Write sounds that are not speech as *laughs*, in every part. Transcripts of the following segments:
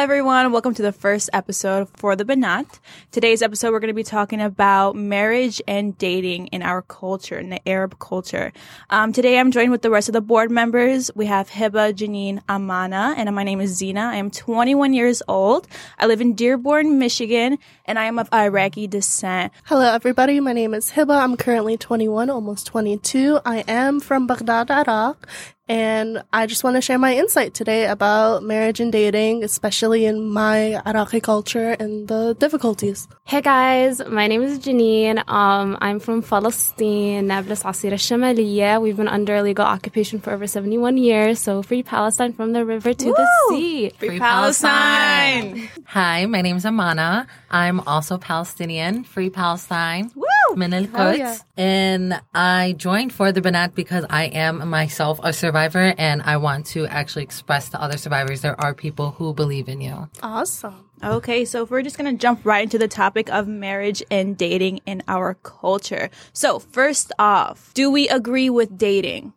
everyone. Welcome to the first episode for the Banat. Today's episode, we're going to be talking about marriage and dating in our culture, in the Arab culture. Um, today, I'm joined with the rest of the board members. We have Hiba, Janine, Amana, and my name is Zina. I am 21 years old. I live in Dearborn, Michigan, and I am of Iraqi descent. Hello, everybody. My name is Hiba. I'm currently 21, almost 22. I am from Baghdad, Iraq, and I just want to share my insight today about marriage and dating, especially in my Iraqi culture and the difficulties. Hey guys, my name is Janine. Um, I'm from Palestine, Nablus Asira Shamaliya. We've been under illegal occupation for over 71 years, so free Palestine from the river to Woo! the sea. Free, Palestine. Hi, my name is Amana. I'm also Palestinian, Free Palestine. Woo! Min al Hell yeah. And I joined for the Banat because I am myself a survivor and I want to actually express to other survivors there are people who believe in you. Awesome. Okay, so if we're just gonna jump right into the topic of marriage and dating in our culture. So first off, do we agree with dating?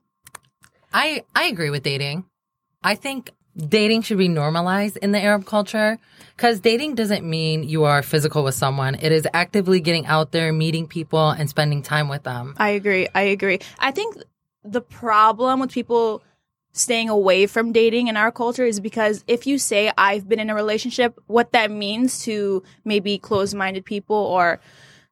I I agree with dating. I think dating should be normalized in the Arab culture because dating doesn't mean you are physical with someone. It is actively getting out there, meeting people, and spending time with them. I agree. I agree. I think the problem with people staying away from dating in our culture is because if you say I've been in a relationship, what that means to maybe closed-minded people or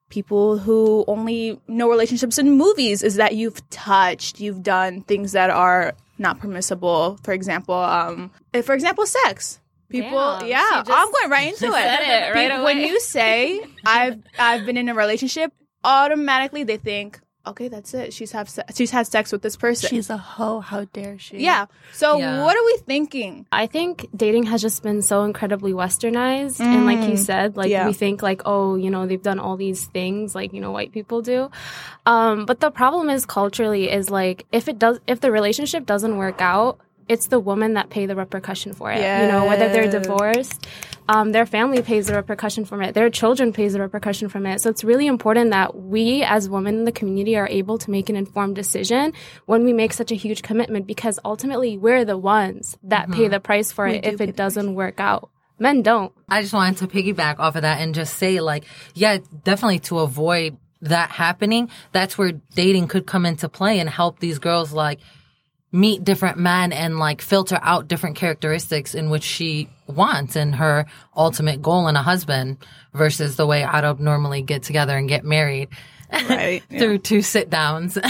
people who only know relationships in movies is that you've touched, you've done things that are not permissible. For example, um, if, for example, sex. People, Damn, yeah, just I'm going right into *laughs* it. it right People- When you say I've I've been in a relationship, automatically they think, okay, that's it. She's have se- she's had sex with this person. She's a hoe. How dare she? yeah. So Yeah. what are we thinking? I think dating has just been so incredibly westernized. And like you said, like Yeah. we think like, oh, you know, they've done all these things like, you know, white people do. Um, but the problem is culturally is like if it does if the relationship doesn't work out, it's the woman that pay the repercussion for it. You know, whether they're divorced, um, their family pays the repercussion from it, their children pays the repercussion from it. So it's really important that we as women in the community are able to make an informed decision when we make such a huge commitment because ultimately we're the ones that pay the price for it if it doesn't work out. Men don't. I just wanted to piggyback off of that and just say, like, yeah, definitely to avoid that happening, that's where dating could come into play and help these girls, like, meet different men and, like, filter out different characteristics in which she wants and her ultimate goal in a husband versus the way Arab normally get together and get married Right. *laughs* through two sit downs. *laughs*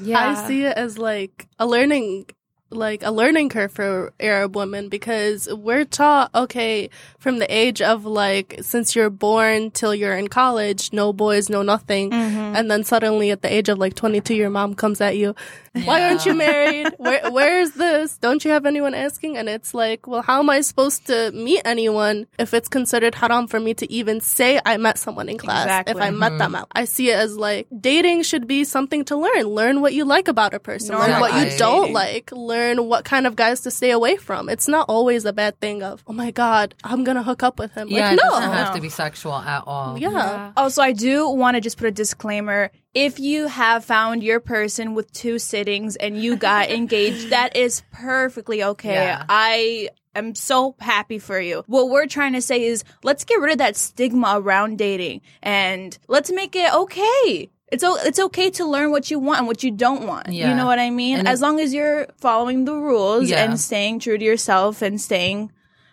Yeah. I see it as like a learning like a learning curve for Arab women because we're taught okay from the age of like since you're born till you're in college no boys no nothing mm-hmm. and then suddenly at the age of like 22 your mom comes at you why aren't you married? Where where is this? Don't you have anyone asking? And it's like well how am I supposed to meet anyone if it's considered haram for me to even say I met someone in class if Exactly. I met them mm-hmm. out? I see it as like dating should be something to learn. Learn what you like about a person. Learn what you don't like. Learn what kind of guys to stay away from. It's not always a bad thing of oh my god I'm gonna hook up with him. Yeah, like it no. doesn't have to be sexual at all. yeah. Also, I do want to just put a disclaimer. If you have found your person with two sittings and you got *laughs* engaged, that is perfectly okay. Yeah. I am so happy for you. What we're trying to say is let's get rid of that stigma around dating and let's make it okay. It's o- it's okay to learn what you want and what you don't want. You know what I mean? And as long as you're following the rules Yeah. and staying true to yourself and staying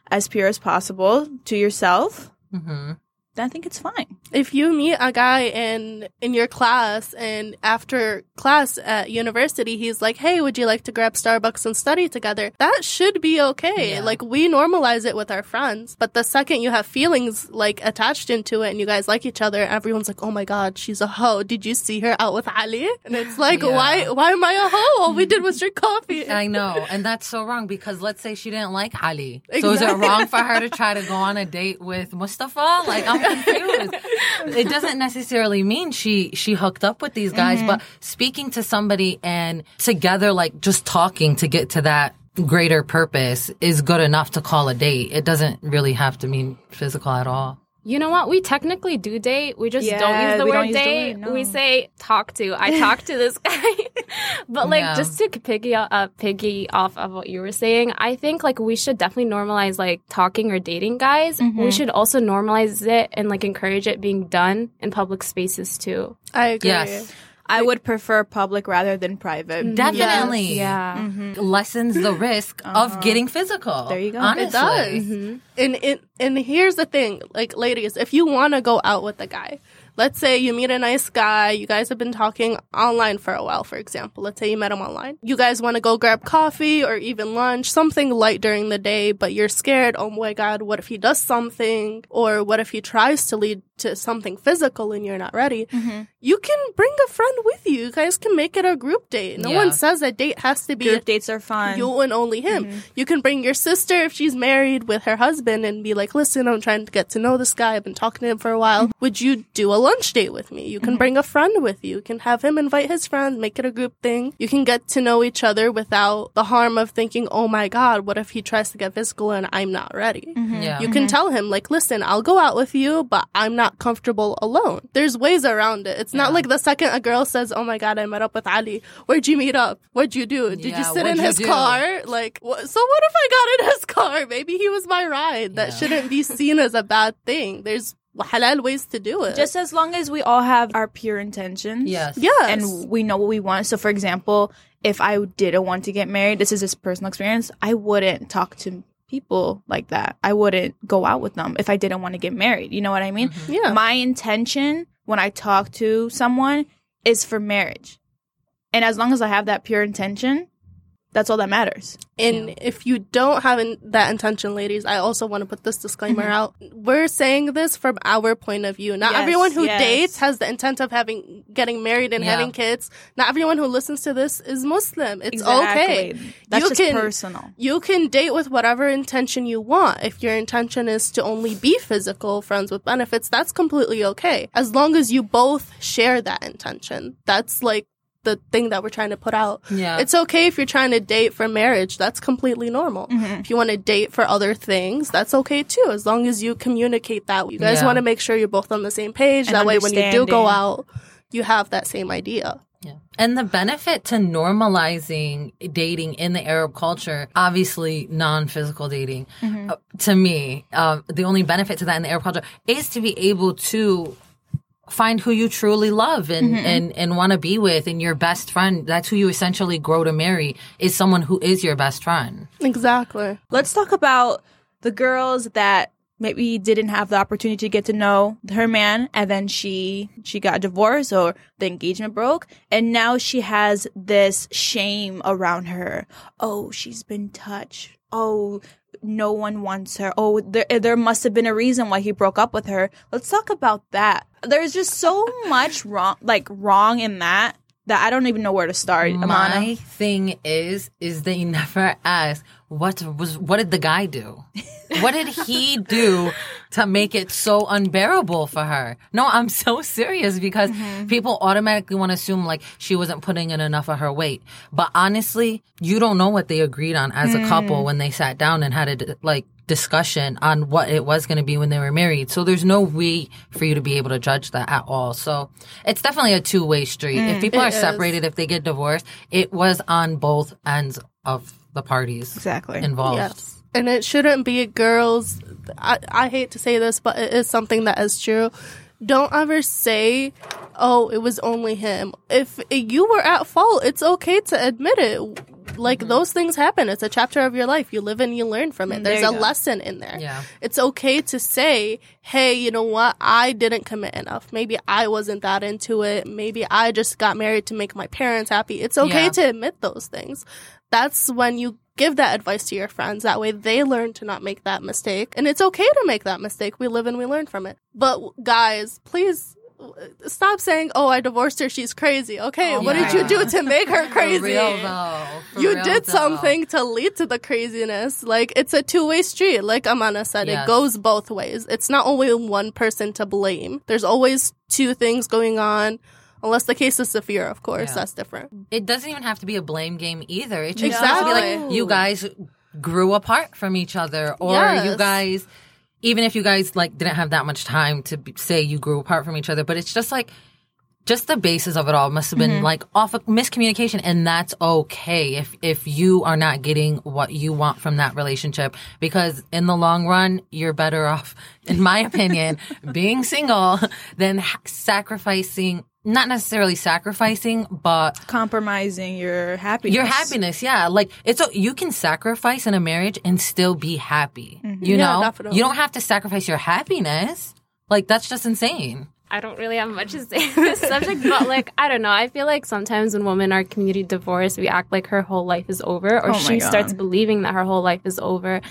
as pure as possible to yourself, hmm then I think it's fine. if you meet a guy in in your class and after class at university he's like hey would you like to grab starbucks and study together that should be okay Yeah. like we normalize it with our friends but the second you have feelings like attached into it and you guys like each other everyone's like oh my god she's a hoe did you see her out with ali and it's like Yeah. why why am i a hoe all we did was drink coffee *laughs* I know, and that's so wrong because let's say she didn't like Ali. So is it wrong for her to try to go on a date with Mustafa? Like I'm confused. *laughs* it doesn't necessarily mean she she hooked up with these guys, mm-hmm. but speaking to somebody and together like just talking to get to that greater purpose is good enough to call a date. It doesn't really have to mean physical at all. You know what? We technically do date. We just don't use the we don't word use the date. word, no. We say talk to. I talked to this guy *laughs* but like Yeah. just to piggy uh, piggy off of what you were saying, I think like we should definitely normalize like talking or dating guys. We mm-hmm. should also normalize it and like encourage it being done in public spaces too. I agree. Yes. I would prefer public rather than private. Mm-hmm. Definitely. Yeah. Mm-hmm. Lessens the risk *laughs* of uh-huh. getting physical. There you go. Honestly. It does. And it and here's the thing, like ladies, if you want to go out with a guy, let's say you meet a nice guy, you guys have been talking online for a while, for example. Let's say you met him online. You guys want to go grab coffee or even lunch, something light during the day, but you're scared, oh my god, what if he does something or what if he tries to lead to something physical and you're not ready? Mm-hmm. You can bring a friend with you. You guys can make it a group date. No Yeah. one says a date has to be Group dates are fun. you and only him. Mm-hmm. You can bring your sister if she's married with her husband and be like, listen, I'm trying to get to know this guy. I've been talking to him for a while. Mm-hmm. Would you do a lunch date with me? You can bring a friend with you. You can have him invite his friends, make it a group thing. You can get to know each other without the harm of thinking, oh my God, what if he tries to get physical and I'm not ready? Yeah. You can tell him, like, listen, I'll go out with you, but I'm not comfortable alone. There's ways around it. It's not like the second a girl says, oh my God, I met up with Ali. Where'd you meet up? What'd you do? Did you sit in you his do? car? Like, wh- so what if I got in his car? Maybe he was my ride. That Yeah. shouldn't be seen as a bad thing. There's halal ways to do it. Just as long as we all have our pure intentions. Yes. yes. And we know what we want. So, for example, if I didn't want to get married, this is just personal experience, I wouldn't talk to people like that. I wouldn't go out with them if I didn't want to get married. You know what I mean? Mm-hmm. Yeah. My intention when I talk to someone is for marriage. And as long as I have that pure intention, that's all that matters. And if you don't have in- that intention, ladies, I also want to put this disclaimer mm-hmm. out. We're saying this from our point of view. Not Yes, everyone who yes. dates has the intent of having getting married and Yeah. having kids. Not everyone who listens to this is Muslim. It's Exactly. okay. That's You just can- personal. You can date with whatever intention you want. If your intention is to only be physical, friends with benefits, that's completely okay. As long as you both share that intention. That's like the thing that we're trying to put out. Yeah. It's okay if you're trying to date for marriage. That's completely normal. Mm-hmm. If you want to date for other things, that's okay too, as long as you communicate that. You guys Yeah. want to make sure you're both on the same page. And that way, when you do go out, you have that same idea. Yeah. And the benefit to normalizing dating in the Arab culture, obviously non-physical dating, uh, to me, uh, the only benefit to that in the Arab culture is to be able to find who you truly love and, mm-hmm. and, and want to be with and your best friend. That's who you essentially grow to marry is someone who is your best friend. Exactly. Let's talk about the girls that maybe didn't have the opportunity to get to know her man and then she she got divorced or the engagement broke and now she has this shame around her. Oh, she's been touched. Oh, no one wants her. Oh, there there must have been a reason why he broke up with her. Let's talk about that. There's just so much wrong like wrong in that that I don't even know where to start. Amana. My thing is, is they never ask what was what did the guy do? What did he do to make it so unbearable for her? No, I'm so serious because mm-hmm. people automatically want to assume like she wasn't putting in enough of her weight. But honestly, you don't know what they agreed on as a mm. couple when they sat down and had it like discussion on what it was going to be when they were married. So there's no way for you to be able to judge that at all. So it's definitely a two way street. if mm, people are is. separated, if they get divorced, it was on both ends of the parties Exactly. involved. Yes. And it shouldn't be girls. I, I hate to say this, but it is something that is true. Don't ever say, oh, it was only him. If you were at fault, it's okay to admit it. Like Mm-hmm. those things happen. It's a chapter of your life. You live and you learn from it. There's there a go. lesson in there. Yeah. It's okay to say, hey, you know what? I didn't commit enough. Maybe I wasn't that into it. Maybe I just got married to make my parents happy. It's okay Yeah. to admit those things. That's when you give that advice to your friends. That way they learn to not make that mistake. And it's okay to make that mistake. We live and we learn from it. But guys, please stop saying, oh, I divorced her. She's crazy. Okay. Oh what did you do to make her *laughs* crazy? real you did though. something to lead to the craziness. Like it's a two way street. Like Amana said, Yes. it goes both ways. It's not only one person to blame. There's always two things going on. Unless the case is severe, of course, Yeah. that's different. It doesn't even have to be a blame game either. It just has to be Exactly. like you guys grew apart from each other, or Yes. you guys, even if you guys like didn't have that much time to be, say you grew apart from each other, but it's just like just the basis of it all must have been mm-hmm. like off of miscommunication and that's okay if if you are not getting what you want from that relationship because in the long run you're better off in my opinion *laughs* being single than ha- sacrificing not necessarily sacrificing but Compromising your happiness. your happiness yeah. Like it's a, you can sacrifice in a marriage and still be happy mm-hmm. you Yeah, know? definitely. you don't have to sacrifice your happiness. Like that's just insane I don't really have much to say on this subject, but like I don't know. I feel like sometimes when women are community divorced, we act like her whole life is over, or Oh she God. starts believing that her whole life is over.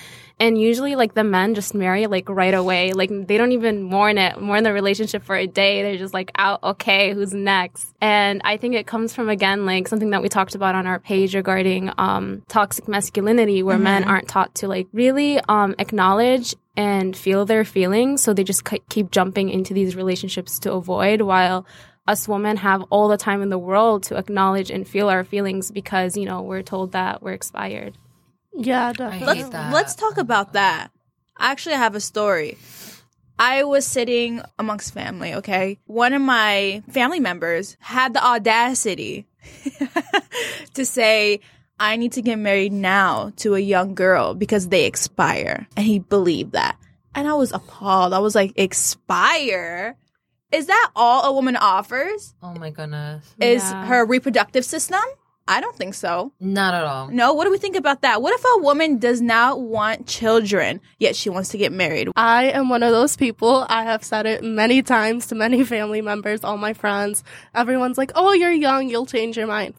And usually, like the men just marry like right away. Like they don't even mourn it, mourn the relationship for a day. They're just like out. Okay, who's next? And I think it comes from again like something that we talked about on our page regarding um, toxic masculinity, where men aren't taught to like really um, acknowledge and feel their feelings. So they just keep jumping into these relationships to avoid, while us women have all the time in the world to acknowledge and feel our feelings because, you know, we're told that we're expired. Yeah, I definitely. hate that. Let's talk about that. Actually, I have a story. I was sitting amongst family, okay? One of my family members had the audacity *laughs* to say, I need to get married now to a young girl because they expire. And he believed that. And I was appalled. I was like, expire? Is that all a woman offers? oh my goodness Is Yeah. her reproductive system? I don't think so. not at all No, what do we think about that? What if a woman does not want children, yet she wants to get married? I am one of those people. I have said it many times to many *laughs* family members, all my friends. Everyone's like, oh, you're young, you'll change your mind.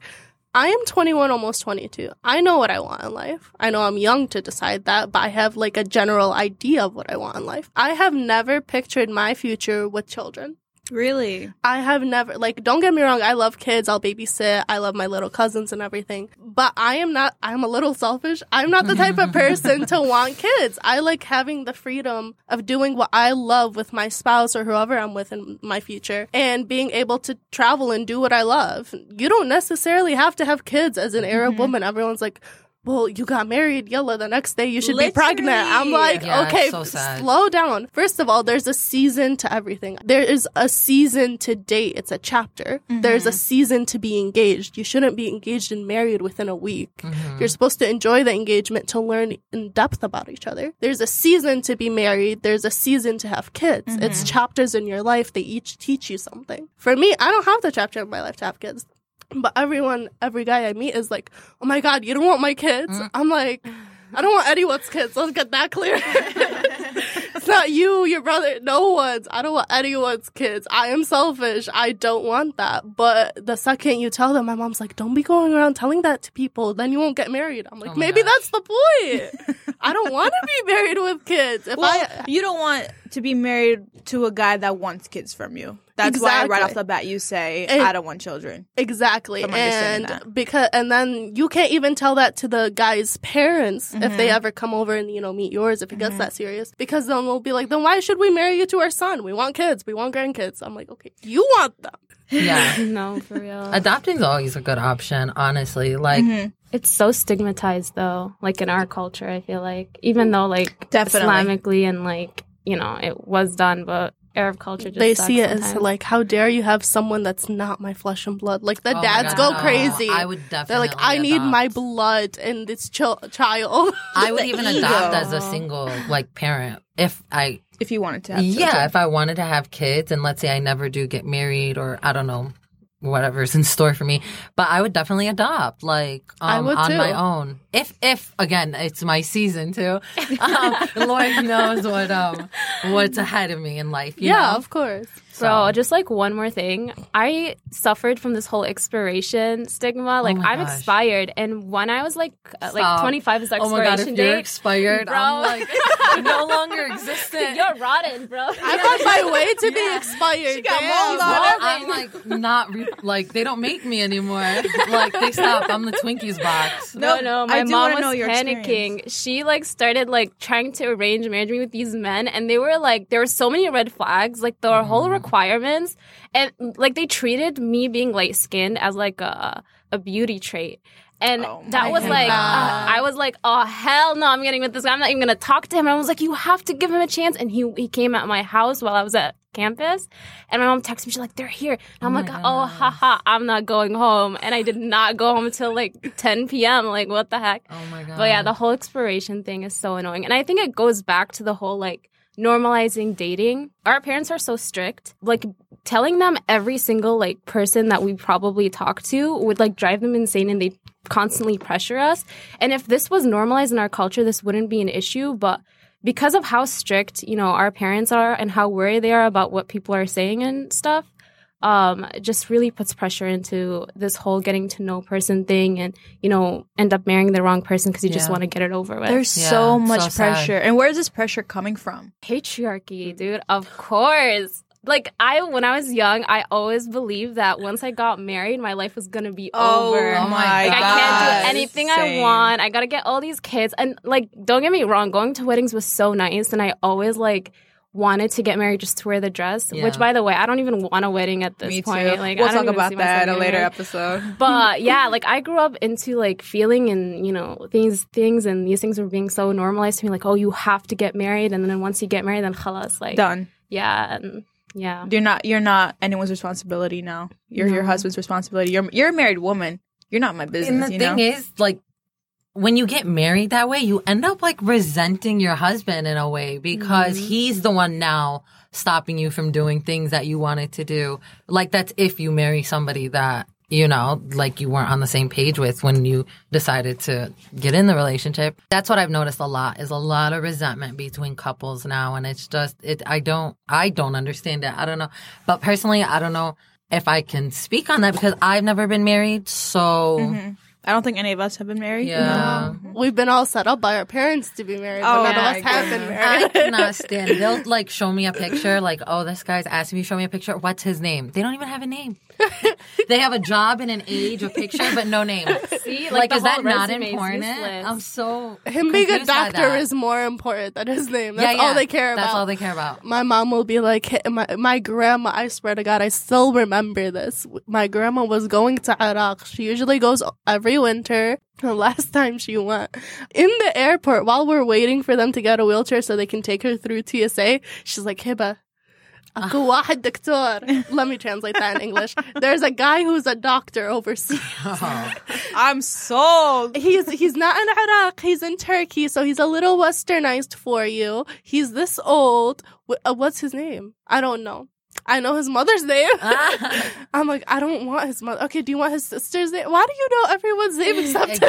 I am 21, almost 22. I know what I want in life. I know I'm young to decide that, but I have like a general idea of what I want in life. I have never pictured my future with children. Really? I have never, like, don't get me wrong, I love kids, I'll babysit, I love my little cousins and everything. But I am not, I'm a little selfish. I'm not the type of person to *laughs* want kids. I like having the freedom of doing what I love with my spouse or whoever I'm with in my future and being able to travel and do what I love. You don't necessarily have to have kids as an Arab mm-hmm. woman. Everyone's like, well, you got married, yalla, the next day you should be pregnant. I'm like, Yeah, okay, so slow down. First of all, there's a season to everything. There is a season to date. It's a chapter. Mm-hmm. There's a season to be engaged. You shouldn't be engaged and married within a week. Mm-hmm. You're supposed to enjoy the engagement to learn in depth about each other. There's a season to be married. There's a season to have kids. It's mm-hmm. chapters in your life. They each teach you something. For me, I don't have the chapter in my life to have kids. But everyone, every guy I meet is like, oh my God, you don't want my kids? Mm. I'm like, I don't want anyone's kids. Let's get that clear. *laughs* it's not you, your brother, no one's. I don't want anyone's kids. I am selfish. I don't want that. But the second you tell them, my mom's like, don't be going around telling that to people. Then you won't get married. I'm oh like, Oh maybe gosh. that's the point. I don't want to be *laughs* married with kids. If Well, I, you don't want to be married to a guy that wants kids from you. That's why right off the bat you say, And- I don't want children. Exactly. From And that. because and then you can't even tell that to the guy's parents if Mm-hmm. they ever come over and you know meet yours if it gets that serious. Because then they'll be like, then why should we marry you to our son? We want kids. We want grandkids. I'm like, okay, you want them. yeah *laughs* *laughs* No, for real. adopting's always a good option honestly like Mm-hmm. It's so stigmatized though, like in our culture, I feel like. Even though like Definitely. Islamically and like, you know, it was done, but Arab culture just they sucks see it as like, how dare you have someone that's not my flesh and blood? Like the Oh dads God, go no. crazy. I would definitely. They're like, definitely I need my blood in this chil- child. *laughs* I would the even ego. adopt as a single like parent if I If you wanted to have yeah children. if I wanted to have kids and let's say I never do get married or I don't know whatever's in store for me but I would definitely adopt like I um, would on too. my own if if again it's my season too *laughs* um, Lord knows what um what's ahead of me in life you yeah, know? of course. Bro, So- just like one more thing. I suffered from this whole expiration stigma. Like Oh I'm gosh. expired, and when I was like uh, like Stop. 25 is the oh my god expiration if you're expired Bro. I'm like *laughs* no longer existent You're rotten, bro. I'm on my *laughs* way to be expired. She got Damn. mold on Well. I'm like not re- like they don't make me anymore. Like they stopped. I'm the Twinkies box. No, No, no, I my mom was know your panicking. She like started like trying to arrange marriage me with these men, and they were like, there were so many red flags, like the Mm-hmm. whole requirements, and like they treated me being light skinned as like a a beauty trait. And Oh that my was like, uh, I was like, oh hell no, I'm getting with this guy. I'm not even gonna talk to him. And I was like, you have to give him a chance. And he he came at my house while I was at campus, and my mom texted me. She's like, they're here. And I'm my like, oh haha, I'm not going home. And I did not go home until like 10 p.m. Like what the heck? Oh my god. But yeah, the whole expiration thing is so annoying. And I think it goes back to the whole like normalizing dating. Our parents are so strict. Like telling them every single like person that we probably talk to would like drive them insane and they constantly pressure us. And if this was normalized in our culture, this wouldn't be an issue, but because of how strict, you know, our parents are and how worried they are about what people are saying and stuff, um, it just really puts pressure into this whole getting to know person thing and, you know, end up marrying the wrong person because you just want to get it over with. There's Yeah, so so much sad. pressure. And where is this pressure coming from? patriarchy, dude. Of course. Like I when I was young, I always believed that once I got married, my life was gonna be over. Oh my Like I can't do anything I want. I gotta get all these kids. And like, don't get me wrong, going to weddings was so nice, and I always like wanted to get married just to wear the dress. Yeah. Which, by the way, I don't even want a wedding at this Me point. too. Like, we'll I talk about that myself at a later married. episode. *laughs* But yeah, like I grew up into like feeling and you know things, things, and these things were being so normalized to me. Like, oh, you have to get married, and then once you get married, then khalas, like Done. yeah, and yeah. You're not. You're not anyone's responsibility now. You're your husband's responsibility. You're you're a married woman. You're not my business. and the you thing know? is, like, when you get married that way, you end up like resenting your husband in a way because Mm-hmm. he's the one now stopping you from doing things that you wanted to do. Like, that's if you marry somebody that, you know, like you weren't on the same page with when you decided to get in the relationship. That's what I've noticed a lot is a lot of resentment between couples now. And it's just, it, I don't, I don't understand it. I don't know. But personally, I don't know if I can speak on that because I've never been married. So, Mm-hmm. I don't think any of us have been married. yeah. We've been all set up by our parents to be married, but Oh, none my of us have been married. I cannot stand. it. They'll like show me a picture, like, oh, this guy's asking me to show me a picture. What's his name? They don't even have a name. *laughs* they have a job and an age, a picture, but no name. *laughs* See, Like, the is that not important? useless. I'm so Him being a doctor is more important than his name. That's yeah, yeah. all they care about. That's all they care about. my mom will be like, "Hey, my, my grandma, I swear to God, I still remember this. My grandma was going to Iraq. She usually goes every winter. *laughs* The last time she went in the airport while we're waiting for them to get a wheelchair so they can take her through TSA, she's like, Hiba. Aku doktor. Let me translate that in English. There's a guy who's a doctor overseas. *laughs* I'm sold. He's he's not in Iraq. He's in Turkey, so he's a little westernized for you. He's this old. Uh, what's his name? I don't know. I know his mother's name. *laughs* Ah. *laughs* I'm like, I don't want his mother. Okay, do you want his sister's name? Why do you know everyone's name *laughs* except his?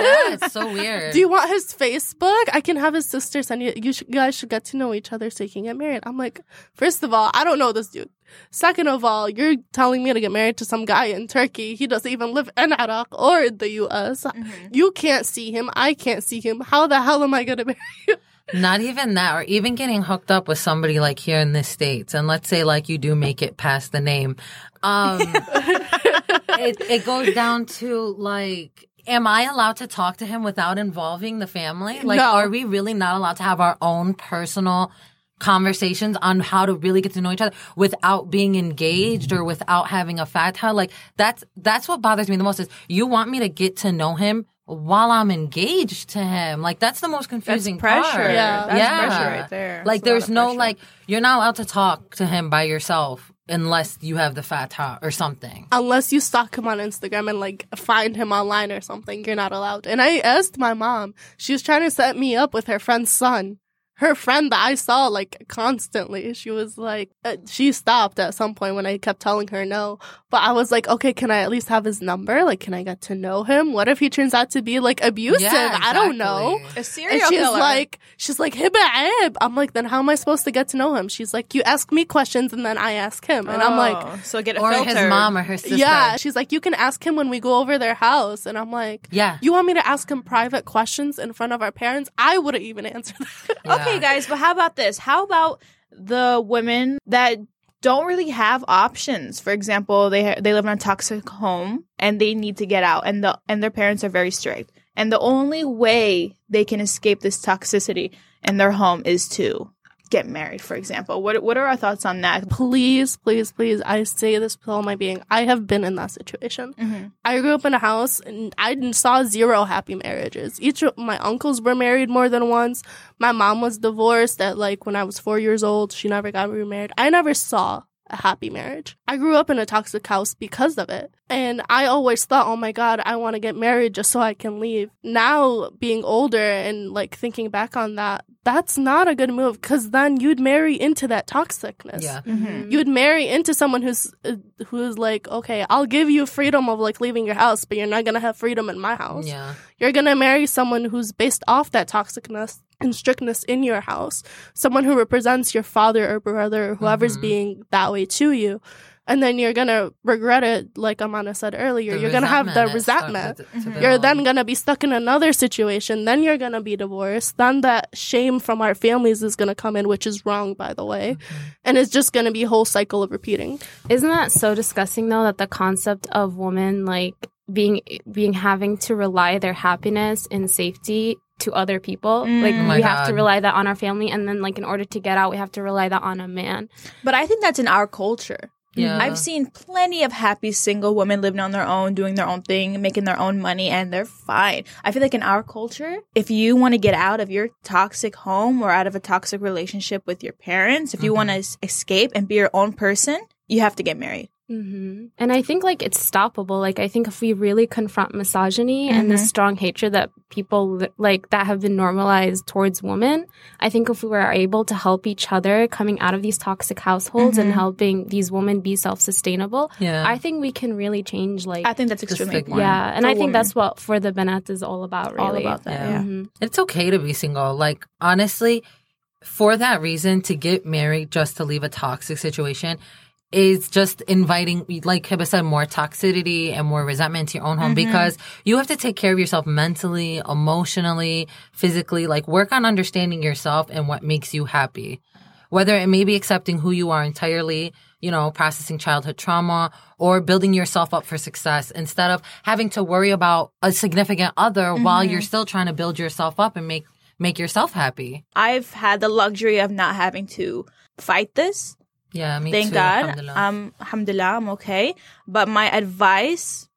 it's so weird. Do you want his Facebook? I can have his sister send you. You should, guys should get to know each other so you can get married. I'm like, first of all, I don't know this dude. Second of all, you're telling me to get married to some guy in Turkey. He doesn't even live in Iraq or in the U.S. Mm-hmm. You can't see him. I can't see him. How the hell am I gonna marry you? Not even that, or even getting hooked up with somebody like here in the States. And let's say like you do make it past the name. Um, *laughs* it, it goes down to like, am I allowed to talk to him without involving the family? Like, No. are we really not allowed to have our own personal conversations on how to really get to know each other without being engaged or without having a fatha? Like, that's, that's what bothers me the most is you want me to get to know him while I'm engaged to him. Like, that's the most That's confusing pressure. part. Yeah. That's Yeah. pressure right there. Like That's there's no like you're not allowed to talk to him by yourself unless you have the fatha or something. Unless you stalk him on Instagram and like find him online or something, you're not allowed. And I asked my mom. She was trying to set me up with her friend's son. Her friend that I saw like constantly. She was like, uh, she stopped at some point when I kept telling her no. But I was like, okay, can I at least have his number? Like, can I get to know him? What if he turns out to be like abusive? Yeah, I don't know. exactly. a serial And she's killer. like, she's like, Hiba Aib. I'm like, then how am I supposed to get to know him? She's like, you ask me questions and then I ask him. And I'm like, Oh, so get a Or filter. his mom or her sister. yeah. She's like, you can ask him when we go over their house. And I'm like, Yeah. you want me to ask him private questions in front of our parents? I wouldn't even answer that. Yeah. Okay, guys, but how about this? How about the women that don't really have options? For example, they ha- they live in a toxic home and they need to get out, and the and their parents are very strict, and the only way they can escape this toxicity in their home is to get married, for example. What what are our thoughts on that? please, please, please, I say this with all my being. I have been in that situation. Mhm. I grew up in a house and I saw zero happy marriages. Each of my uncles were married more than once. My mom was divorced at like when I was four years old. She never got remarried. I never saw a happy marriage. I grew up in a toxic house because of it. And I always thought, oh my God, I want to get married just so I can leave. Now, being older and like thinking back on that, that's not a good move because then you'd marry into that toxicness Yeah. Mhm. you would marry into someone who's uh, who's like okay i'll give you freedom of like leaving your house but you're not gonna have freedom in my house Yeah. you're gonna marry someone who's based off that toxicness and strictness in your house someone who represents your father or brother or whoever's Mhm. being that way to you and then you're gonna regret it like amana said earlier The you're gonna have the resentment started to Mhm. you're then gonna be stuck in another situation. Then you're gonna be divorced. Then that shame from our families is gonna come in, which is wrong, by the way. Mm-hmm. And it's just gonna be a whole cycle of repeating. Isn't that so disgusting though that the concept of women like being being having to rely their happiness and safety to other people. Mm. Like Oh my we have to rely that on our family and then like in order to get out we have to rely that on a man. But I think that's in our culture. Yeah. I've seen plenty of happy single women living on their own, doing their own thing, making their own money, and they're fine. I feel like in our culture, if you want to get out of your toxic home or out of a toxic relationship with your parents, if you want to escape and be your own person, you have to get married. Hmm And I think like it's stoppable. Like I think if we really confront misogyny and the Mhm. strong hatred that people like that have been normalized towards women, I think if we were able to help each other coming out of these toxic households Mhm. and helping these women be self-sustainable, Yeah. I think we can really change like I think that's extremely important. yeah, and for I think women. that's what for the Banat is all about. Really, all about that. Yeah. Yeah. Mhm. it's okay to be single. Like honestly, for that reason, to get married just to leave a toxic situation is just inviting, like Hiba said, more toxicity and more resentment to your own home mm-hmm. because you have to take care of yourself mentally, emotionally, physically. Like work on understanding yourself and what makes you happy. Whether it may be accepting who you are entirely, you know, processing childhood trauma or building yourself up for success instead of having to worry about a significant other while mm-hmm. you're still trying to build yourself up and make make yourself happy. I've had the luxury of not having to fight this. Yeah, me Thank too. God. alhamdulillah. Um, alhamdulillah, I'm okay. But my advice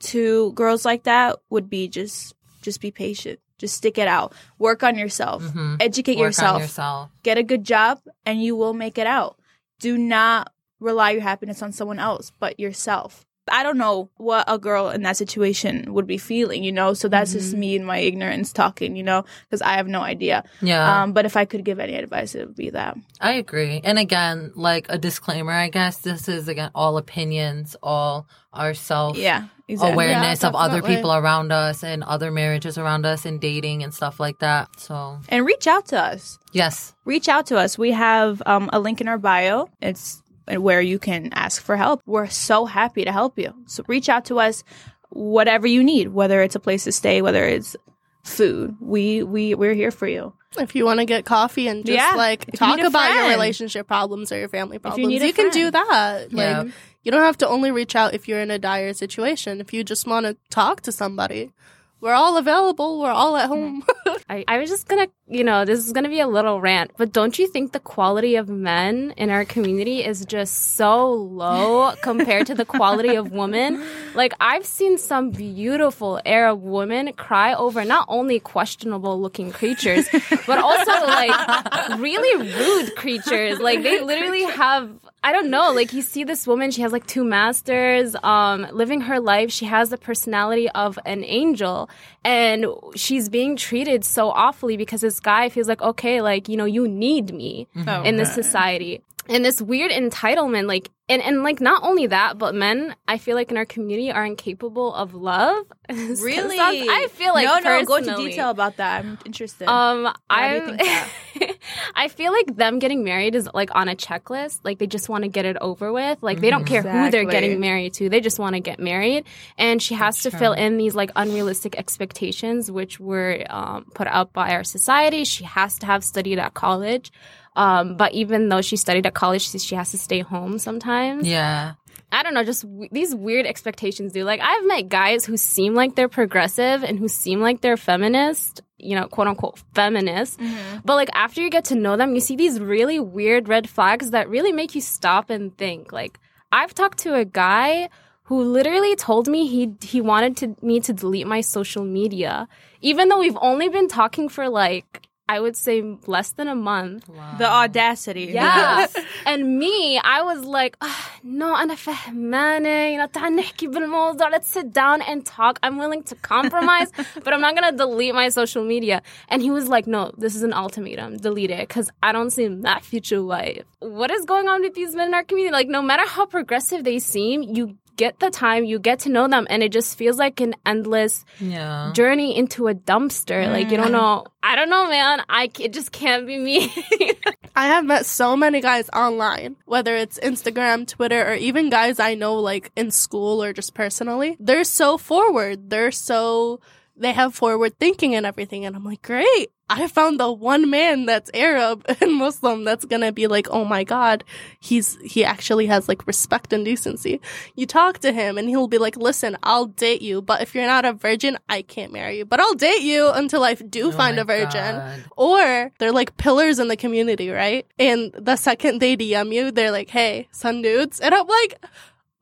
to girls like that would be just, just be patient. Just stick it out. Work on yourself. Mhm. Educate yourself. yourself. Get a good job, and you will make it out. Do not rely your happiness on someone else, but yourself. I don't know what a girl in that situation would be feeling, you know. So that's just me and my ignorance talking, you know, because I have no idea. Yeah, Um, but if I could give any advice, it would be that. I agree. And again, like a disclaimer, I guess this is again all opinions, all our self Yeah, exactly. awareness Yeah, of other people around us and other marriages around us and dating and stuff like that. So And reach out to us. yes, reach out to us. We have um, a link in our bio. It's where you can ask for help. We're so happy to help you. So reach out to us, whatever you need, whether it's a place to stay, whether it's food. We we we're here for you. If you want to get coffee and just Yeah, like if talk need a about your relationship problems or your family problems, need a you, can do that. Yeah. Like you don't have to only reach out if you're in a dire situation. If you just want to talk to somebody, we're all available. We're all at home. *laughs* I, I was just gonna, you know, this is gonna be a little rant, but don't you think the quality of men in our community is just so low *laughs* compared to the quality of women? Like, I've seen some beautiful Arab women cry over not only questionable looking creatures, but also like really rude creatures. Like, they literally have. I don't know. Like you see this woman, she has like two masters, um, living her life. She has the personality of an angel and she's being treated so awfully because this guy feels like, okay, like, you know, you need me Oh, in this oh, society. And this weird entitlement, like, and, and like, not only that, but men, I feel like in our community are incapable of love. *laughs* Really? I feel like no, no. Go into detail about that. I'm interested. Um, Why do you I? *laughs* I feel like them getting married is like on a checklist. Like they just want to get it over with. Like they don't care who they're getting married to. They just want to get married. And she has to true. fill in these like unrealistic expectations, which were um, put up by our society. She has to have studied at college. Um, but even though she studied at college, she, she has to stay home sometimes. yeah, I don't know, just w- these weird expectations, do. Like I've met guys who seem like they're progressive and who seem like they're feminist, you know, quote unquote feminist. But like after you get to know them, you see these really weird red flags that really make you stop and think. Like I've talked to a guy who literally told me he he wanted to me to delete my social media, even though we've only been talking for like I would say less than a month. The audacity. Yeah. *laughs* and me, I was like, "Ah, no, أنا فهمانة. You know, تعال نحكي بالموضوع. Let's sit down and talk. I'm willing to compromise, *laughs* but I'm not going to delete my social media. And he was like, no, this is an ultimatum. Delete it because I don't seem that future wife. What is going on with these men in our community? Like, no matter how progressive they seem, you get the time, you get to know them, and it just feels like an endless Yeah. journey into a dumpster. Like, you don't mm. know. I don't know, man. I it just can't be me. *laughs* I have met so many guys online, whether it's Instagram, Twitter, or even guys I know like in school or just personally. They're so forward. They're so, they have forward thinking and everything. And I'm like, great. I found the one man that's Arab *laughs* and Muslim that's gonna be like, oh my god, he's, he actually has like respect and decency. You talk to him and he'll be like, listen, I'll date you, but if you're not a virgin, I can't marry you. But I'll date you until I do Oh find a virgin. God. Or they're like pillars in the community, right? And the second they DM you, they're like, hey, sun dudes. And I'm like,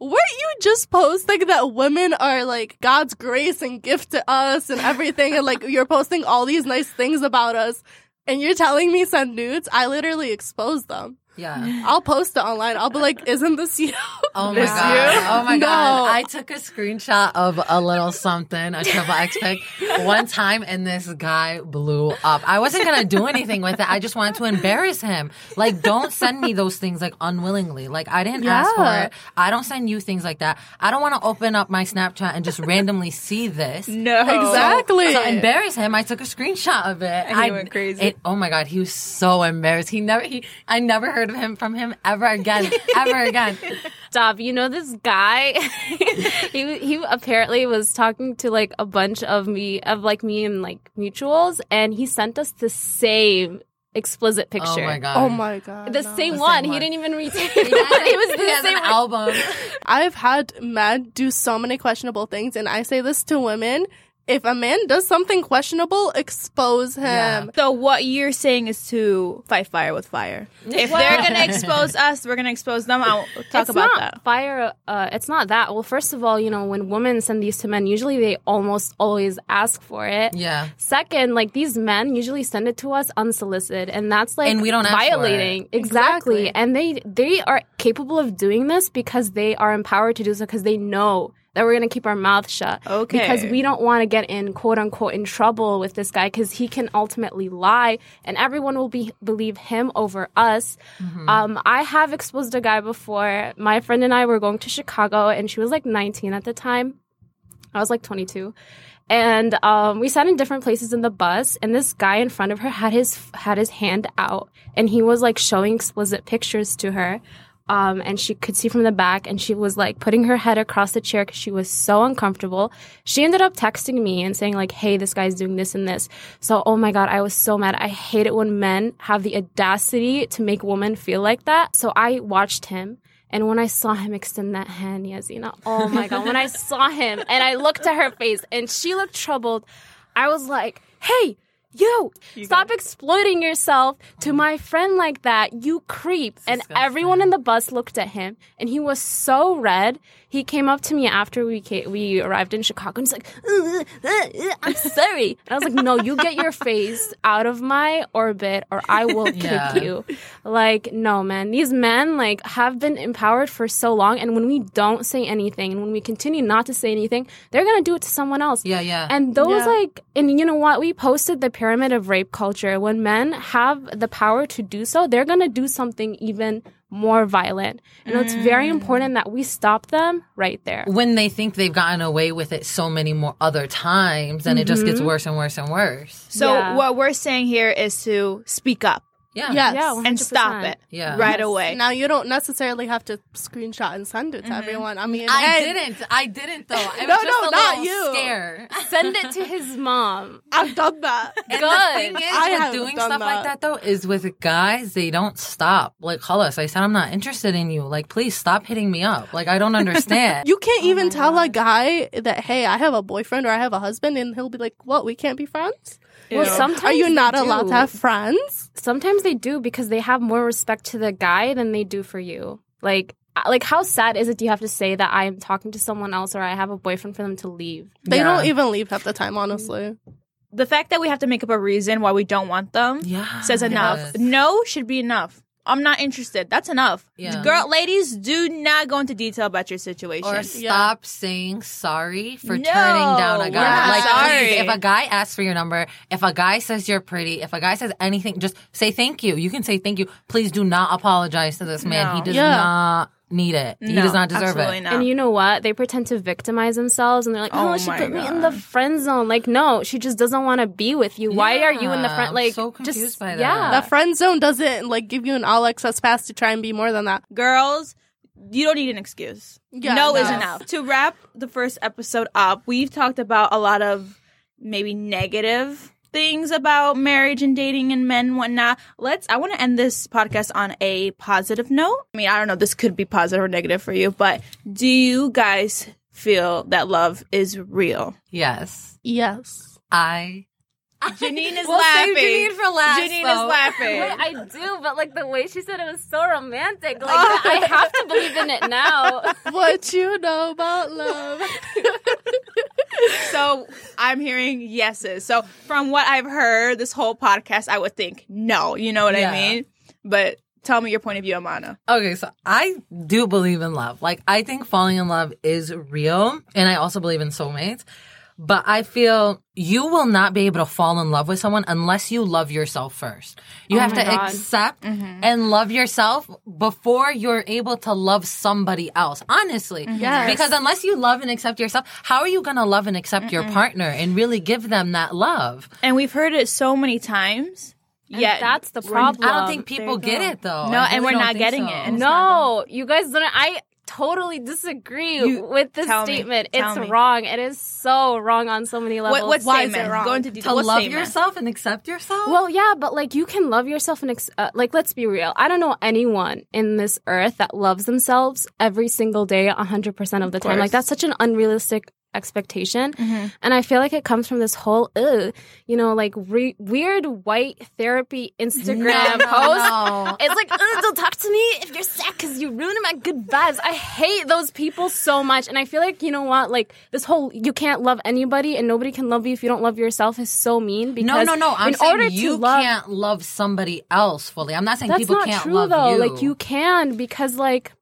weren't you just posting that women are like God's grace and gift to us and everything? and like you're posting all these nice things about us. And you're telling me send nudes? I literally exposed them. Yeah. *laughs* I'll post it online. I'll be like, isn't this you? *laughs* Oh my This god! you? Oh my No. god! I took a screenshot of a little something, a triple X pic, *laughs* one time, and this guy blew up. I wasn't gonna do anything with it. I just wanted to embarrass him. Like, don't send me those things like unwillingly. Like, I didn't ask for it. I don't send you things like that. I don't want to open up my Snapchat and just randomly see this. No. Exactly. To embarrass him, I took a screenshot of it. And he I went crazy. It, oh my god, he was so embarrassed. He never, he, I never heard of him from him ever again, ever again. *laughs* Stop. You know this guy? *laughs* he he apparently was talking to like a bunch of me of like me and like mutuals, and he sent us the same explicit oh picture. Oh my god. oh my God. The no. same The one. same He didn't even retake. *laughs* He it was the has same an album. I've had men do so many questionable things, and I say this to women. If a man does something questionable, expose him. Yeah. So what you're saying is to fight fire with fire. If they're gonna expose us, we're gonna expose them. I'll talk it's about not that. fire. Uh, it's not that. Well, first of all, you know, when women send these to men, usually they almost always ask for it. Yeah. Second, like these men usually send it to us unsolicited, and that's like And we don't ask for violating it. exactly. Exactly. And they they are capable of doing this because they are empowered to do so because they know that we're gonna keep our mouth shut. Okay. Because we don't want to get in quote unquote in trouble with this guy because he can ultimately lie, and everyone will be believe him over us. Um, I have exposed a guy before. My friend and I were going to Chicago, and she was like 19 at the time. I was like 22. And um, we sat in different places in the bus, and this guy in front of her had his had his hand out, and he was like showing explicit pictures to her, um, and she could see from the back, and she was like putting her head across the chair because she was so uncomfortable. She ended up texting me and saying like, "Hey, this guy's doing this and this." So, oh my god, I was so mad. I hate it when men have the audacity to make women feel like that. So I watched him. And when I saw him extend that hand, Yazina, oh my God, when I saw him and I looked at her face and she looked troubled, I was like, hey, you, stop exploiting yourself to my friend like that, you creep. And disgusting. everyone in the bus looked at him and he was so red. He came up to me after we came, we arrived in Chicago and he's like, "Uh, uh, uh, I'm sorry. And I was like, no, you get your face out of my orbit or I will *laughs* kick Yeah. you. Like, no, man. These men, like, have been empowered for so long. And when we don't say anything and when we continue not to say anything, they're going to do it to someone else. Yeah, yeah. And those, Yeah. like, and you know what? We posted the pyramid of rape culture. When men have the power to do so, they're going to do something even more violent. And it's very mm. important that we stop them right there. when they think they've gotten away with it so many more other times, and it just gets mm-hmm. worse and worse and worse. So Yeah. what we're saying here is to speak up. Yeah. Yes. Yeah, and stop it Yeah. right away. Now you don't necessarily have to screenshot and send it to mm-hmm. everyone. I mean, I hey, didn't. I didn't though. I *laughs* was No, just no, a not you. Scare. *laughs* Send it to his mom. *laughs* I've done that. And Good. the thing is, I with have doing done stuff like that. that though, is with guys, they don't stop. Like, call us. I said, I'm not interested in you. Like, please stop hitting me up. Like, I don't understand. You can't oh even tell a guy that, hey, I have a boyfriend or I have a husband, and he'll be like, what, we can't be friends? Well, Ew. sometimes Are you they not allowed do. to have friends? Sometimes they do because they have more respect to the guy than they do for you. Like, uh, like how sad is it? Do you have to say that I am talking to someone else or I have a boyfriend for them to leave? They Yeah. don't even leave half the time, honestly. the fact that we have to make up a reason why we don't want them yeah. says enough. Yes. No should be enough. I'm not interested. That's enough. Yeah. Girl, ladies, do not go into detail about your situation. Or stop saying sorry for No, turning down a we're guy. not like, sorry. if a guy asks for your number, if a guy says you're pretty, if a guy says anything, just say thank you. You can say thank you. Please do not apologize to this man. No. He does Yeah. not need it. he does not deserve absolutely it. Not. And you know what? They pretend to victimize themselves and they're like, oh, Oh she my put me in the friend zone. Like, no, she just doesn't want to be with you. Why are you in the Yeah, friend? I'm Like, so confused just, by that. Yeah. The friend zone doesn't like give you an all access pass to try and be more than that. girls, you don't need an excuse. Yeah, no, is enough. To wrap the first episode up, we've talked about a lot of maybe negative things about marriage and dating and men and whatnot. Let's I want to end this podcast on a positive note. I mean, I don't know, this could be positive or negative for you, but do you guys feel that love is real? Yes. Yes. I. *laughs* Janine is We'll laughing. save Janine for last, Janine though. is laughing. Wait, *laughs* I do, but like the way she said it was so romantic. *laughs* Like I have to believe in it now. what you know about love? So I'm hearing yeses. So from what I've heard this whole podcast, I would think no. You know what Yeah. I mean? But tell me your point of view, Amana. Okay, so I do believe in love. Like, I think falling in love is real, and I also believe in soulmates. But I feel you will not be able to fall in love with someone unless you love yourself first. You oh have to God. accept mm-hmm. and love yourself before you're able to love somebody else. Honestly. Mm-hmm. Yes. Because unless you love and accept yourself, how are you going to love and accept your partner and really give them that love? And we've heard it so many times. Yeah, that's the problem. I don't think people get it though. No, I and we're don't getting so. it. And- No, you guys don't. I totally disagree You- with this tell me. statement. It's me. wrong. It is so wrong on so many levels. What, what Why is it wrong? Go into To detail. What love statement? yourself and accept yourself? Well, yeah, but like you can love yourself and ex- uh, like let's be real. I don't know anyone in this earth that loves themselves every single day, hundred percent of the time. Like that's such an unrealistic expectation, Mm-hmm. and I feel like it comes from this whole, ugh, you know, like re- weird white therapy Instagram No, post. no. It's like, Ugh, don't talk to me if you're sad because you ruined my good vibes. I hate those people so much. And I feel like, you know what? Like, this whole you can't love anybody and nobody can love you if you don't love yourself is so mean. Because No, no, no. I'm in order you to love, can't love somebody else fully. I'm not saying people not can't true love though. you. Like, you can because, like,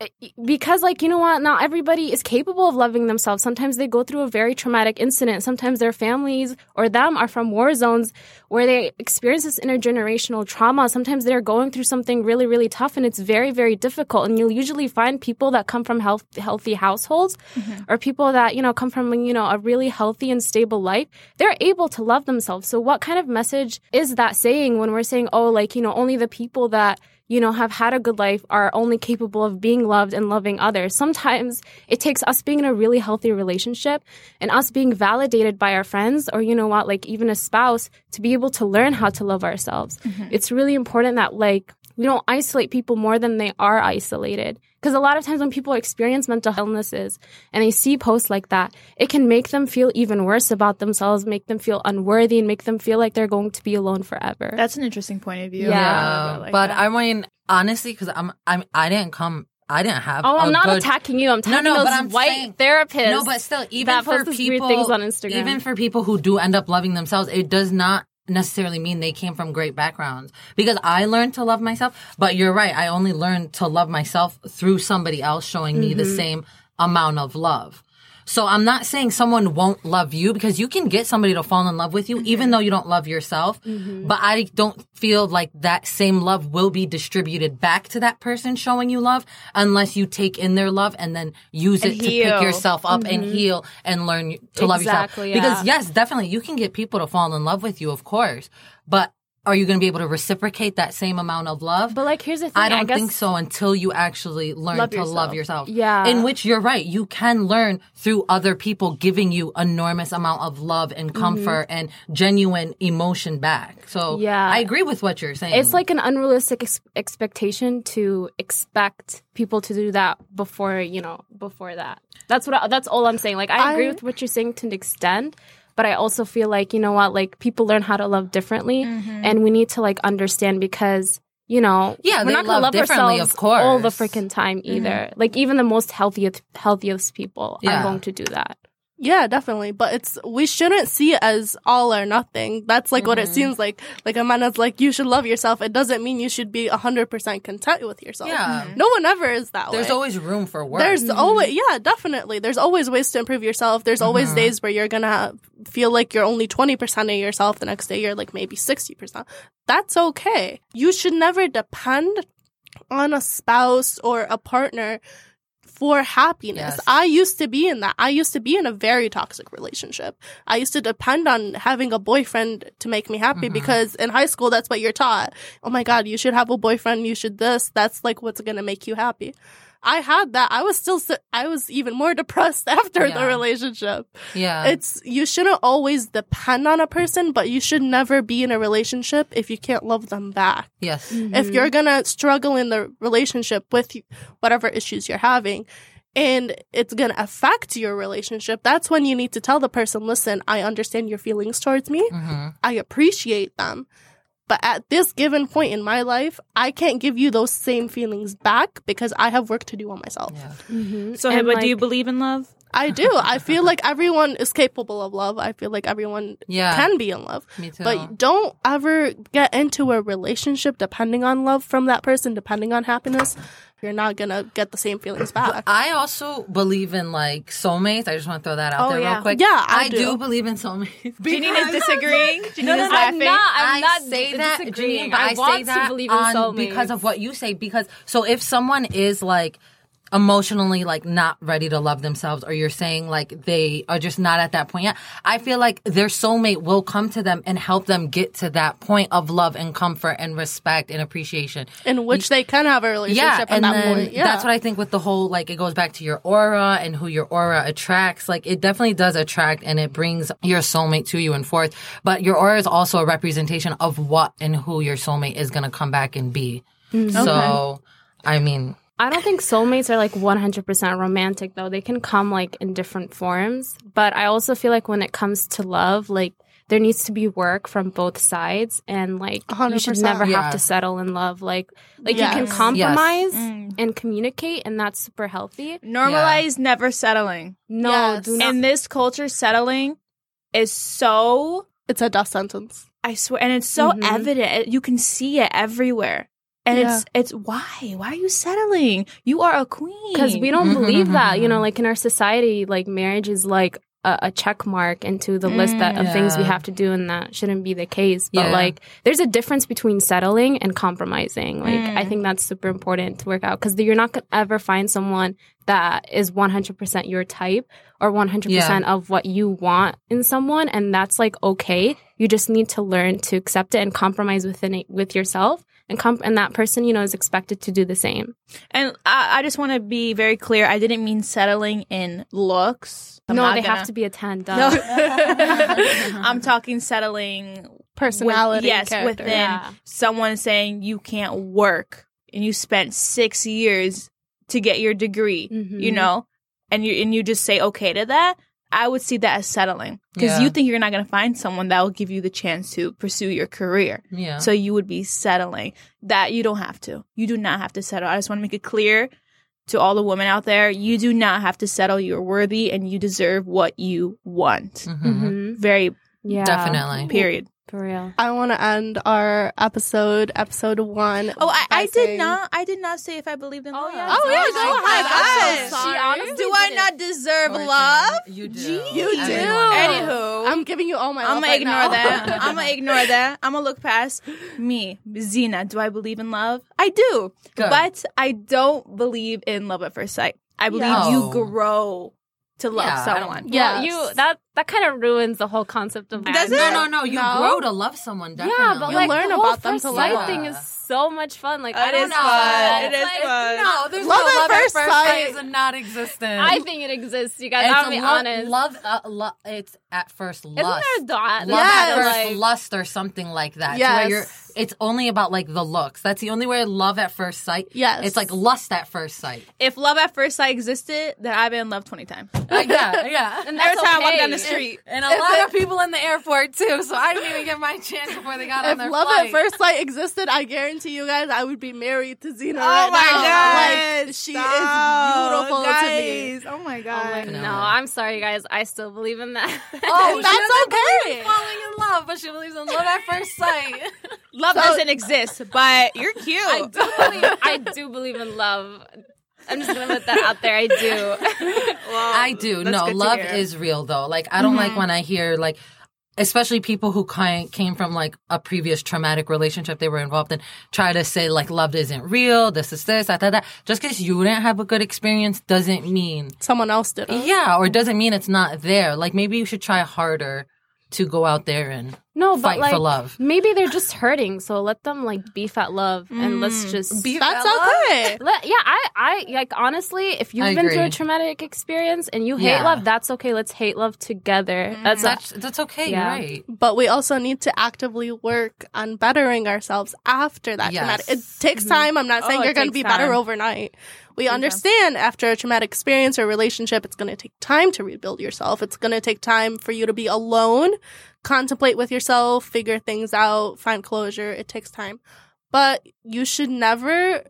Eh, because like you know what? Not everybody is capable of loving themselves. Sometimes they go through a very traumatic incident. Sometimes their families or them are from war zones where they experience this intergenerational trauma. Sometimes they're going through something really really tough and it's very very difficult. And you'll usually find people that come from health, healthy households mm-hmm. or people that you know come from you know a really healthy and stable life. They're able to love themselves. So what kind of message is that saying when we're saying oh like you know only the people that you know, have had a good life are only capable of being loved and loving others. Sometimes it takes us being in a really healthy relationship and us being validated by our friends or, you know what, like even a spouse to be able to learn how to love ourselves. Mm-hmm. It's really important that, like, we don't isolate people more than they are isolated. Because a lot of times when people experience mental illnesses and they see posts like that, it can make them feel even worse about themselves, make them feel unworthy, and make them feel like they're going to be alone forever. That's an interesting point of view. Yeah. yeah, I like but that. I mean, honestly, because I'm, I'm, I didn't come, I didn't have. Oh, I'm a not good, attacking you. I'm attacking no, those but I'm white saying- therapists. No, but still, even that for post weird people, things on Instagram. even for people who do end up loving themselves, it does not necessarily mean they came from great backgrounds. Because I learned to love myself, but you're right. I only learned to love myself through somebody else showing me the Mm-hmm. same amount of love. So I'm not saying someone won't love you because you can get somebody to fall in love with you Mm-hmm. even though you don't love yourself. But I don't feel like that same love will be distributed back to that person showing you love unless you take in their love and then use And it to pick yourself up and heal and learn to love yourself. Mm-hmm. Because yes, definitely you can get people to fall in love with you, of course. But are you going to be able to reciprocate that same amount of love? But like, here's the thing. I don't guess, think so until you actually learn Love to love yourself. yourself. Yeah. In which you're right. You can learn through other people giving you enormous amount of love and mm-hmm. comfort and genuine emotion back. So Yeah. I agree with what you're saying. It's like an unrealistic ex- expectation to expect people to do that before you know before that. That's what I, that's all I'm saying. Like I agree with what you're saying to an extent, but I also feel like you know what, like people learn how to love differently, Mm-hmm. and we need to like understand because. You know, Yeah, we're not gonna love love ourselves of course. all the freaking time either. Like even the most healthiest healthiest people Yeah. are going to do that. Yeah, definitely. But it's we shouldn't see it as all or nothing. That's like what it mm-hmm. seems like. Like Amana's like, you should love yourself. It doesn't mean you should be hundred percent content with yourself. Yeah. Mm-hmm. No one ever is that way. There's way. always room for work. There's mm-hmm. always yeah, definitely. There's always ways to improve yourself. There's always days where you're gonna feel like you're only twenty percent of yourself. The next day you're like maybe sixty percent. That's okay. You should never depend on a spouse or a partner for happiness. Yes. I used to be in that. I used to be in a very toxic relationship. I used to depend on having a boyfriend to make me happy mm-hmm. because in high school that's what you're taught. Oh my god, you should have a boyfriend, you should this. That's like what's going to make you happy. I had that. I was still I was even more *laughs* depressed after the relationship. yeah. It's you shouldn't always depend on a person, but you should never be in a relationship if you can't love them back yes. if you're gonna struggle in the relationship with whatever issues you're having and it's gonna affect your relationship that's when you need to tell the person listen i understand your feelings towards me hmm i appreciate them but at this given point in my life i can't give you those same feelings back because i have work to do on myself Yeah. Mm-hmm. So, And, but like- do you believe in love? i do i feel like everyone is capable of love i feel like everyone Yeah. can be in love Me too. but don't ever get into a relationship depending on love from that person, depending on happiness. You're not gonna get the same feelings back. I also believe in like soulmates. I just want to throw that out Oh, there yeah. real quick. Yeah, I do. do. believe in soulmates. *laughs* Janine is disagreeing. *laughs* Janine is I'm not. I'm I not say that, disagreeing. Janine, but I, want say that to believe in soulmates because of what you say. Because so if someone is like emotionally like not ready to love themselves, or you're saying like they are just not at that point yet, I feel like their soulmate will come to them and help them get to that point of love and comfort and respect and appreciation. in which they can have a relationship Yeah, at and that then point. Yeah. that's what I think with the whole like it goes back to your aura and who your aura attracts. Like it definitely does attract and it brings your soulmate to you and forth. But your aura is also a representation of what and who your soulmate is gonna come back and be. Mm-hmm. So I mean, I don't think soulmates are like 100% romantic though. They can come like in different forms. But I also feel like when it comes to love, like there needs to be work from both sides and like you should 100%. never have to settle in love. Like like you can Yes. compromise Mm. and communicate and that's super healthy. Normalize never settling. No, Yes. do not. In this culture, settling is so it's a death sentence. I swear, and it's so Mhm. evident. You can see it everywhere. And it's it's why? Why are you settling? You are a queen. because we don't believe that you know like in our society like marriage is like a, a check mark into the list that of things we have to do and that shouldn't be the case but Yeah. like there's a difference between settling and compromising like Mm. i think that's super important to work out because you're not gonna ever find someone that is 100% your type or 100% of what you want in someone and that's like okay you just need to learn to accept it and compromise within it with yourself and comp- and that person you know is expected to do the same And I, I just want to be very clear. I didn't mean settling in looks. I'm no not they gonna- have to be a 10 duh. No. *laughs* *laughs* I'm talking settling Personality, With, yes, character. within Yeah. someone saying you can't work and you spent six years to get your degree. Mhm. You know, and you and you just say okay to that. I would see that as settling because Yeah. you think you're not going to find someone that will give you the chance to pursue your career. yeah. So you would be settling. That you don't have to. You do not have to settle. I just want to make it clear to all the women out there, you do not have to settle. You're worthy and you deserve what you want. Mhm. Mhm. Very Yeah, Definitely. period. For real. I want to end our episode, episode one. Oh, I, I did saying- not. I did not say if I believed in oh, love. Oh yeah. Oh, yeah, my go ahead. God. I'm so She honestly Do do I I not deserve Portion. love? You do. You do. Everyone. Anywho, I'm giving you all my. I'm gonna right ignore now. that. *laughs* I'm gonna ignore that. I'm gonna look past me, Zena. Do I believe in love? I do, Good. but I don't believe in love at first sight. I believe Yes. you Oh. grow to love Yeah, someone. Yeah. Yeah, you that that kind of ruins the whole concept of Does marriage. it? No, no, no. You No. grow to love someone. Definitely. Yeah, but You like learn the whole about them first to sight love. thing is so much fun. Like It I don't is know. fun. It is Like, fun. no, there's Love no at love at first first sight. sight is not existent. I think it exists. You guys, it's I'll be lo- honest. Love, uh, lo- it's at first lust. Isn't there a dot? love Yes. at first like, lust or something like that. to Yes. Where you're, it's only about like the looks. That's the only way love at first sight. Yes. It's like lust at first sight. If love at first sight existed, then I've been in love twenty times. Like, *laughs* yeah, yeah. and *laughs* Every that's time I walk down the street. And a lot of people in the airport too, so I didn't even get my chance before they got on their flight. If love flight. at first sight existed, I guarantee you guys, I would be married to Zena Oh right my now. god, Like she Stop. is beautiful to me. Oh my Oh god. my- No. no, I'm sorry, guys. I still believe in that. Oh, That's doesn't okay. falling in love, but she believes in love at first sight. *laughs* Love So- doesn't exist, but you're cute. I do believe. I do believe in love. I'm just gonna put that out there. I do. I do. No, love hear. is real though. Like I don't Mm-hmm. like when I hear like especially people who came from like a previous traumatic relationship they were involved in try to say like love isn't real, this is this, that, that, that. Just because you didn't have a good experience doesn't mean Someone else did it. yeah, or doesn't mean it's not there. Like maybe you should try harder to go out there and No, but Fight for like love. maybe they're just hurting. So let them like beef at love, and let's mm. just beef at love. That's *laughs* okay. Let, yeah, I, I like honestly, if you've I been through a traumatic experience and you hate Yeah. love, that's okay. Let's hate love together. Mm. That's that's that's okay, Yeah. right? But we also need to actively work on bettering ourselves after that Yes. traumatic. It takes mm-hmm. time. I'm not saying Oh, you're going to takes be better overnight. We understand after a traumatic experience or relationship, it's going to take time to rebuild yourself. It's going to take time for you to be alone, contemplate with yourself, figure things out, find closure. It takes time. But you should never,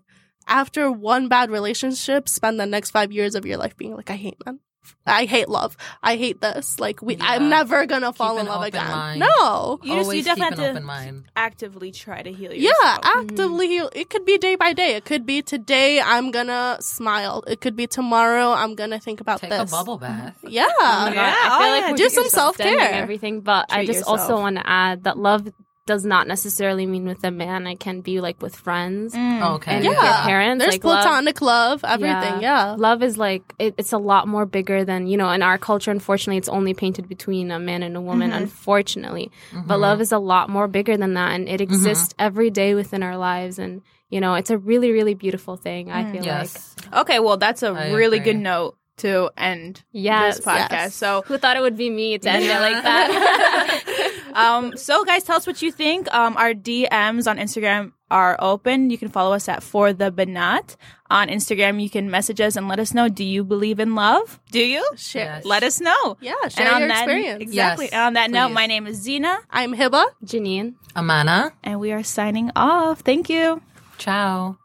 after one bad relationship, spend the next five years of your life being like, I hate men. I hate love. I hate this. Like we, Yeah. I'm never gonna fall Keep in an love open again. mind. No. You just- you Always definitely keep an have to- mind. Actively try to heal yourself. Yeah, yourself. Mm-hmm. actively heal. It could be day by day. It could be today I'm gonna smile. It could be tomorrow I'm gonna think about Take this. a bubble bath. Mm-hmm. Yeah. Oh Yeah, I feel oh like yeah, we're do just some self-care. extending everything, but I just yourself. also want to add that love does not necessarily mean with a man. It can be like with friends Mm. Oh, okay. and Yeah. with parents. There's like love- platonic love, everything. Yeah. Love is like it, it's a lot more bigger than you know. In our culture, unfortunately, it's only painted between a man and a woman. Mm-hmm. Unfortunately, but mm-hmm. love is a lot more bigger than that, and it mm-hmm. exists every day within our lives. And you know, it's a really, really beautiful thing. I mm. feel like Okay, well, that's a I really agree. good note to end yes, this podcast. yes. So, Who thought it would be me to end it like that? *laughs* *laughs* um, so guys, tell us what you think. Um, our DMs on Instagram are open. You can follow us at For the Banat on Instagram. You can message us and let us know. Do you believe in love? Do you? Share. Yes. Let us know. Yeah, And share on your that, experience. Exactly. Yes, and on that note, my name is Zena, I'm Hiba. Janine. Amana. and we are signing off. Thank you. Ciao.